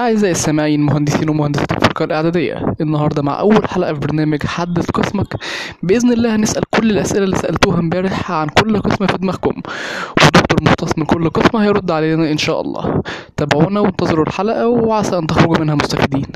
أعزائي السامعين مهندسين ومهندسات الفرقة الإعدادية النهاردة مع أول حلقة في برنامج حدث قسمك. بإذن الله هنسأل كل الأسئلة اللي سألتوها امبارح عن كل قسم في دماغكم. ودكتور مختص من كل قسم هيرد علينا إن شاء الله. تابعونا وانتظروا الحلقة وعسى أن تخرجوا منها مستفيدين.